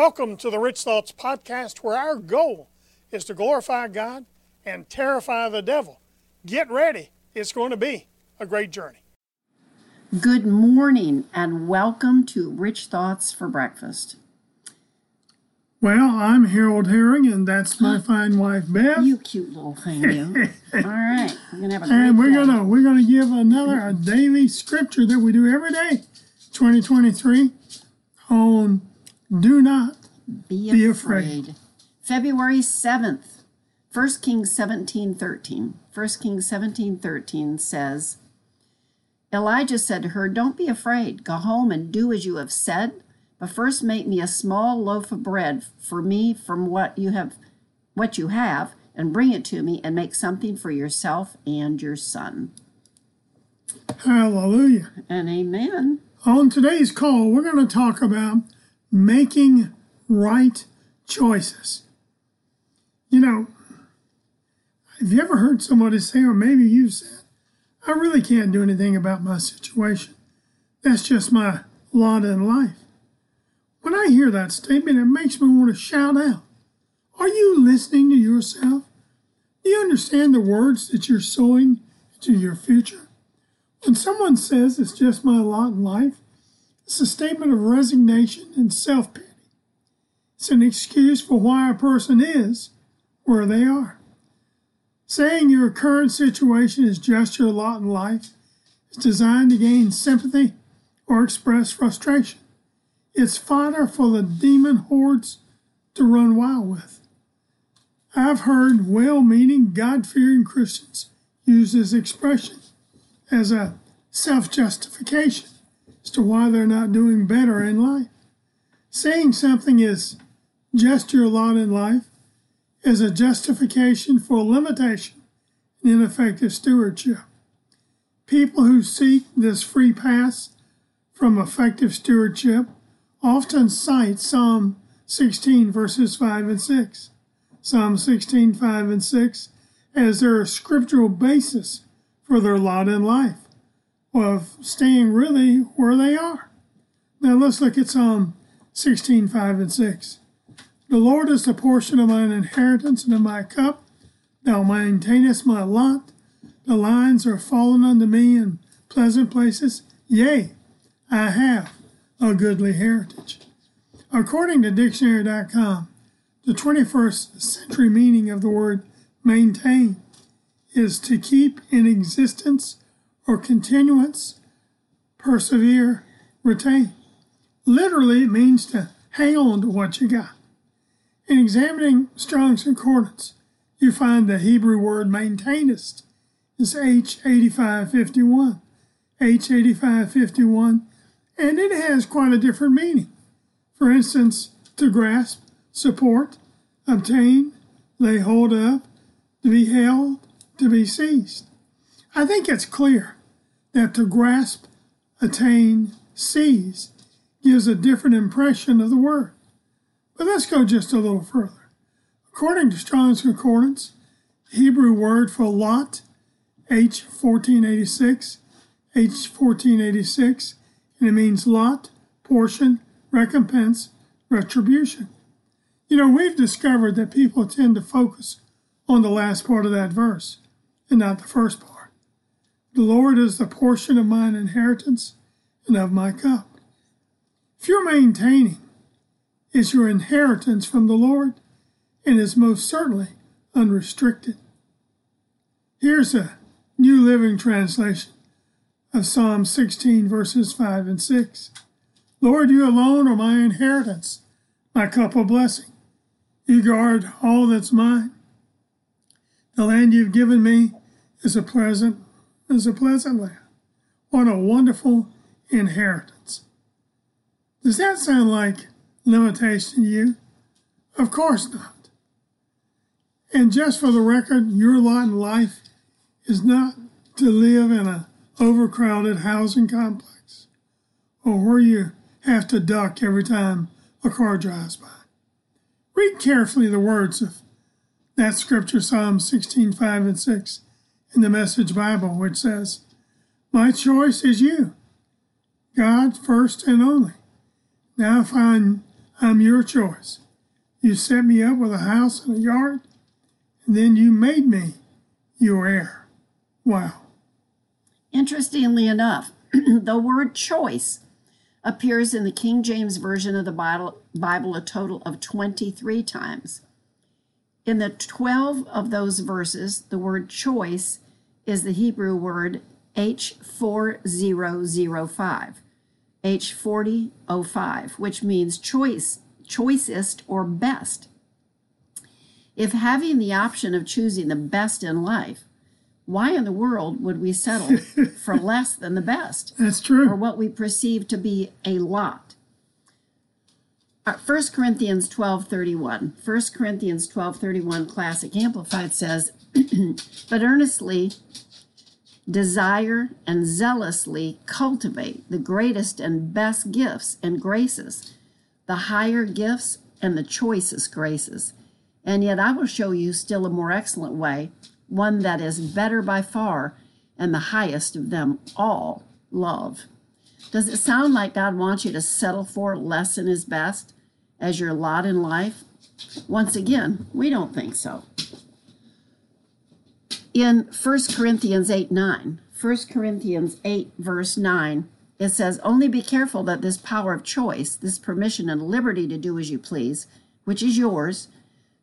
Welcome to the Rich Thoughts Podcast, where our goal is to glorify God and terrify the devil. Get ready, it's going to be a great journey. Good morning and welcome to Rich Thoughts for Breakfast. Well, I'm Harold Herring, and that's my fine wife Beth. You cute little thing, you. All right, we're gonna have a great and we're day. gonna we're gonna give another a daily scripture that we do every day, 2023, on do not be, be afraid. afraid. February 7th, 1 Kings 17 13. 1 Kings 17 13 says, Elijah said to her, Don't be afraid. Go home and do as you have said, but first make me a small loaf of bread for me from what you have what you have, and bring it to me, and make something for yourself and your son. Hallelujah. And amen. On today's call, we're going to talk about making right choices. You know, have you ever heard somebody say, or maybe you've said, I really can't do anything about my situation. That's just my lot in life. When I hear that statement, it makes me want to shout out. Are you listening to yourself? Do you understand the words that you're sowing to your future? When someone says it's just my lot in life, it's a statement of resignation and self pity. It's an excuse for why a person is where they are. Saying your current situation is just your lot in life is designed to gain sympathy or express frustration. It's fodder for the demon hordes to run wild with. I've heard well meaning, God fearing Christians use this expression as a self justification as to why they're not doing better in life. Saying something is just your lot in life is a justification for limitation and ineffective stewardship. People who seek this free pass from effective stewardship often cite Psalm 16, verses 5 and 6. Psalm 16, 5 and 6 as their scriptural basis for their lot in life of staying really where they are. Now let's look at Psalm 16, 5 and 6. The Lord is the portion of mine inheritance and of my cup. Thou maintainest my lot. The lines are fallen unto me in pleasant places. Yea, I have a goodly heritage. According to dictionary.com, the 21st century meaning of the word maintain is to keep in existence or continuance, persevere, retain. Literally, it means to hang on to what you got. In examining Strong's Concordance, you find the Hebrew word maintainest is H8551. H8551, and it has quite a different meaning. For instance, to grasp, support, obtain, lay hold of, to be held, to be seized. I think it's clear that to grasp, attain, seize gives a different impression of the word. But let's go just a little further. According to Strong's Concordance, the Hebrew word for lot, H1486, H1486, and it means lot, portion, recompense, retribution. You know, we've discovered that people tend to focus on the last part of that verse and not the first part. The Lord is the portion of mine inheritance and of my cup. If you're maintaining, is your inheritance from the Lord and is most certainly unrestricted. Here's a New Living Translation of Psalm 16, verses 5 and 6. Lord, you alone are my inheritance, my cup of blessing. You guard all that's mine. The land you've given me is a pleasant, is a pleasant land. What a wonderful inheritance. Does that sound like limitation to you? Of course not. And just for the record, your lot in life is not to live in an overcrowded housing complex or where you have to duck every time a car drives by. Read carefully the words of that scripture, Psalm 16, 5 and 6, in the Message Bible, which says, My choice is you, God first and only. Now, I'm I'm your choice. You set me up with a house and a yard, and then you made me your heir. Wow. Interestingly enough, the word choice appears in the King James Version of the Bible, Bible a total of 23 times. In the 12 of those verses, the word choice is the Hebrew word H4005, H4005, which means choice, choicest or best. If having the option of choosing the best in life, why in the world would we settle for less than the best? That's true. Or what we perceive to be a lot. 1 uh, Corinthians 12:31. 1 Corinthians 12:31 Classic Amplified says, "But earnestly desire and zealously cultivate the greatest and best gifts and graces, the higher gifts and the choicest graces. And yet I will show you still a more excellent way, one that is better by far and the highest of them all love. Does it sound like God wants you to settle for less than his best as your lot in life? Once again, we don't think so. In 1 Corinthians 8 9, 1 Corinthians 8, verse 9, it says, Only be careful that this power of choice, this permission and liberty to do as you please, which is yours,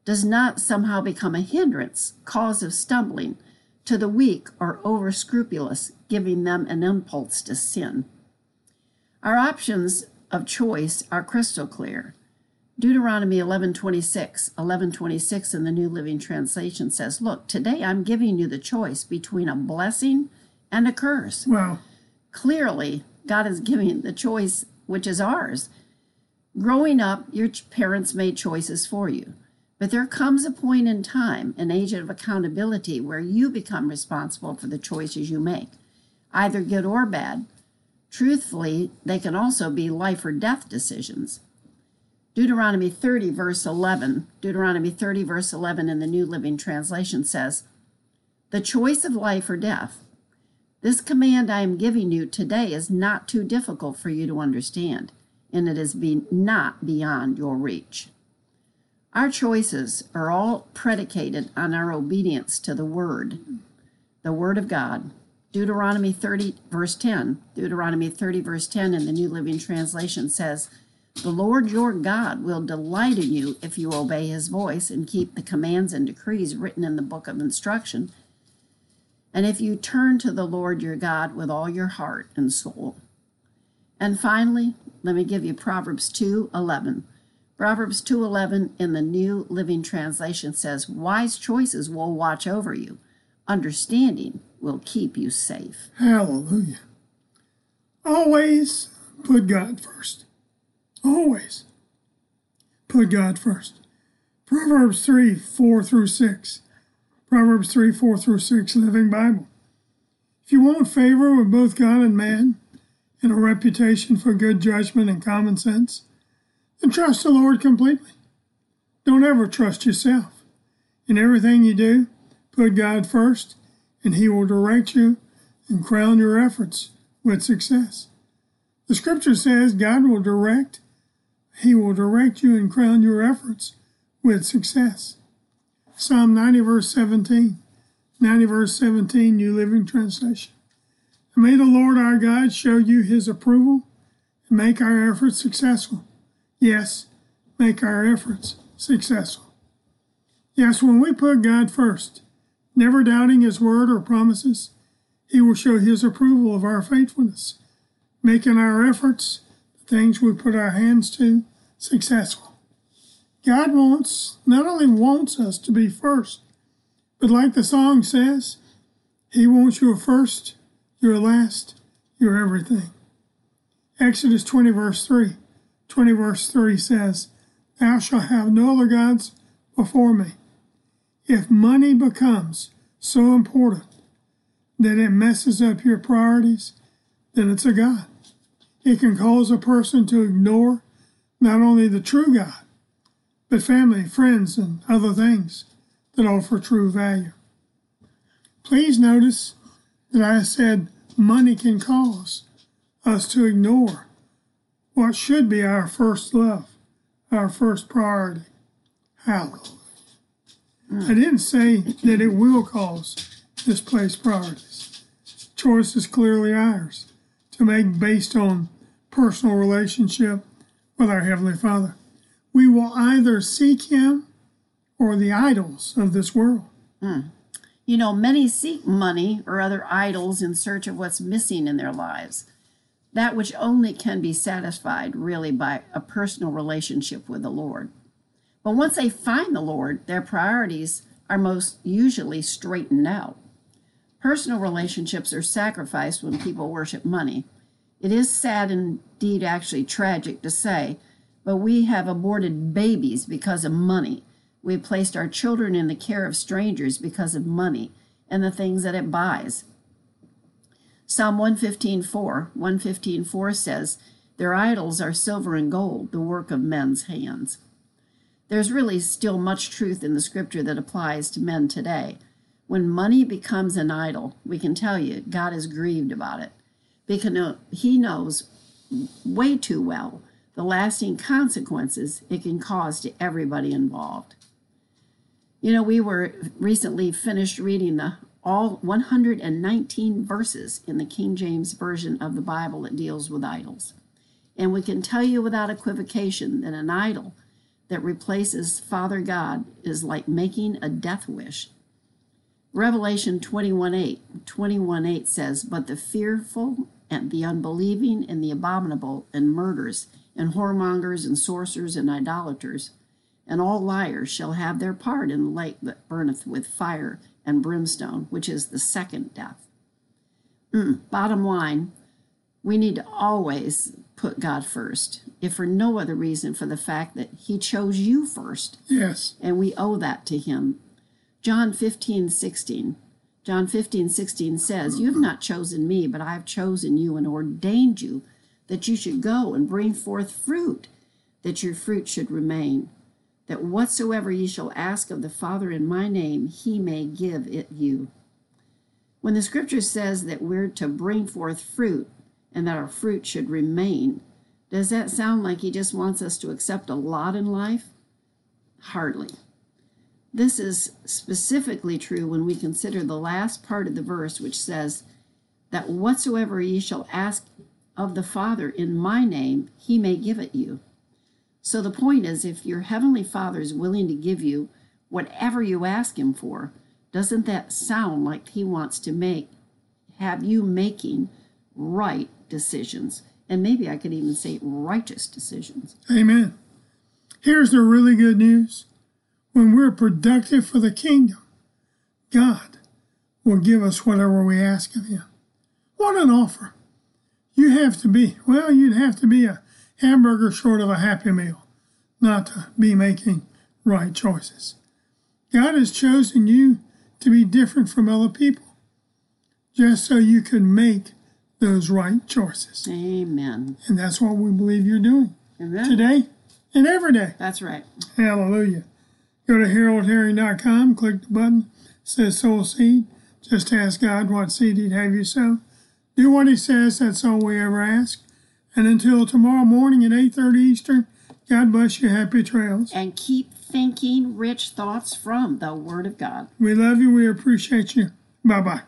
does not somehow become a hindrance, cause of stumbling to the weak or over scrupulous, giving them an impulse to sin. Our options of choice are crystal clear. Deuteronomy 11:26, 11:26 in the New Living Translation says, "Look, today I'm giving you the choice between a blessing and a curse." Wow. Clearly, God is giving the choice which is ours. Growing up, your parents made choices for you. But there comes a point in time, an age of accountability, where you become responsible for the choices you make, either good or bad. Truthfully, they can also be life or death decisions. Deuteronomy 30, verse 11, Deuteronomy 30, verse 11 in the New Living Translation says, The choice of life or death. This command I am giving you today is not too difficult for you to understand, and it is be not beyond your reach. Our choices are all predicated on our obedience to the Word, the Word of God. Deuteronomy 30, verse 10, Deuteronomy 30, verse 10 in the New Living Translation says, The Lord your God will delight in you if you obey his voice and keep the commands and decrees written in the book of instruction, and if you turn to the Lord your God with all your heart and soul. And finally, let me give you Proverbs 2 11. Proverbs 2:11 in the New Living Translation says, "Wise choices will watch over you. Understanding will keep you safe." Hallelujah. Always put God first. Always put God first. Proverbs 3 4 through 6. Proverbs 3 4 through 6, Living Bible. If you want favor with both God and man, and a reputation for good judgment and common sense, then trust the Lord completely. Don't ever trust yourself. In everything you do, put God first, and He will direct you and crown your efforts with success. The scripture says God will direct, He will direct you and crown your efforts with success. Psalm 90, verse 17. 90, verse 17, New Living Translation. may the Lord our God show you His approval and make our efforts successful. Yes, make our efforts successful. Yes, when we put God first, never doubting His word or promises, He will show His approval of our faithfulness, making our efforts, things we put our hands to, successful. God wants, not only wants us to be first, but like the song says, He wants your first, your last, your everything. Exodus 20, verse 3. 20 verse 3 says, Thou shalt have no other gods before me. If money becomes so important that it messes up your priorities, then it's a God. It can cause a person to ignore not only the true God, but family, friends, and other things that offer true value. Please notice that I said money can cause us to ignore what should be our first love, our first priority. Hallelujah. I didn't say that it will cause misplaced priorities. Choice is clearly ours to make based on personal relationship with our Heavenly Father. We will either seek Him or the idols of this world. Hmm. You know, many seek money or other idols in search of what's missing in their lives. That which only can be satisfied really by a personal relationship with the Lord. But once they find the Lord, their priorities are most usually straightened out. Personal relationships are sacrificed when people worship money. It is sad indeed actually tragic to say, but we have aborted babies because of money. We have placed our children in the care of strangers because of money and the things that it buys. Psalm 115:4, 115:4 says, "Their idols are silver and gold, the work of men's hands." There's really still much truth in the scripture that applies to men today. When money becomes an idol, we can tell you God is grieved about it because he knows way too well the lasting consequences it can cause to everybody involved. You know, we were recently finished reading the all 119 verses in the King James Version of the Bible that deals with idols. And we can tell you without equivocation that an idol that replaces Father God is like making a death wish. Revelation 21 8, 21 8 says, But the fearful and the unbelieving and the abominable and murderers and whoremongers and sorcerers and idolaters and all liars shall have their part in the lake that burneth with fire and brimstone, which is the second death. Mm, bottom line, we need to always put God first, if for no other reason for the fact that He chose you first, Yes. and we owe that to Him. John 15, 16. John 15, 16 says, You have not chosen me, but I have chosen you and ordained you that you should go and bring forth fruit, that your fruit should remain that whatsoever ye shall ask of the Father in my name, he may give it you. When the scripture says that we're to bring forth fruit and that our fruit should remain, does that sound like he just wants us to accept a lot in life? Hardly. This is specifically true when we consider the last part of the verse, which says, That whatsoever ye shall ask of the Father in my name, he may give it you. So the point is, if your Heavenly Father is willing to give you whatever you ask Him for, doesn't that sound like He wants to make, have you making right decisions? And maybe I could even say righteous decisions. Amen. Here's the really good news. When we're productive for the kingdom, God will give us whatever we ask of Him. What an offer. You have to be, well, you'd have to be a hamburger short of a happy meal not to be making right choices. God has chosen you to be different from other people just so you can make those right choices. Amen. And that's what we believe you're doing Amen. today and every day. That's right. Hallelujah. Go to haroldherring.com, click the button, says sow seed. Just ask God what seed he'd have you sow. Do what he says, that's all we ever ask. And until tomorrow morning at 8.30 Eastern, God bless you. Happy trails. And keep thinking rich thoughts from the Word of God. We love you. We appreciate you. Bye bye.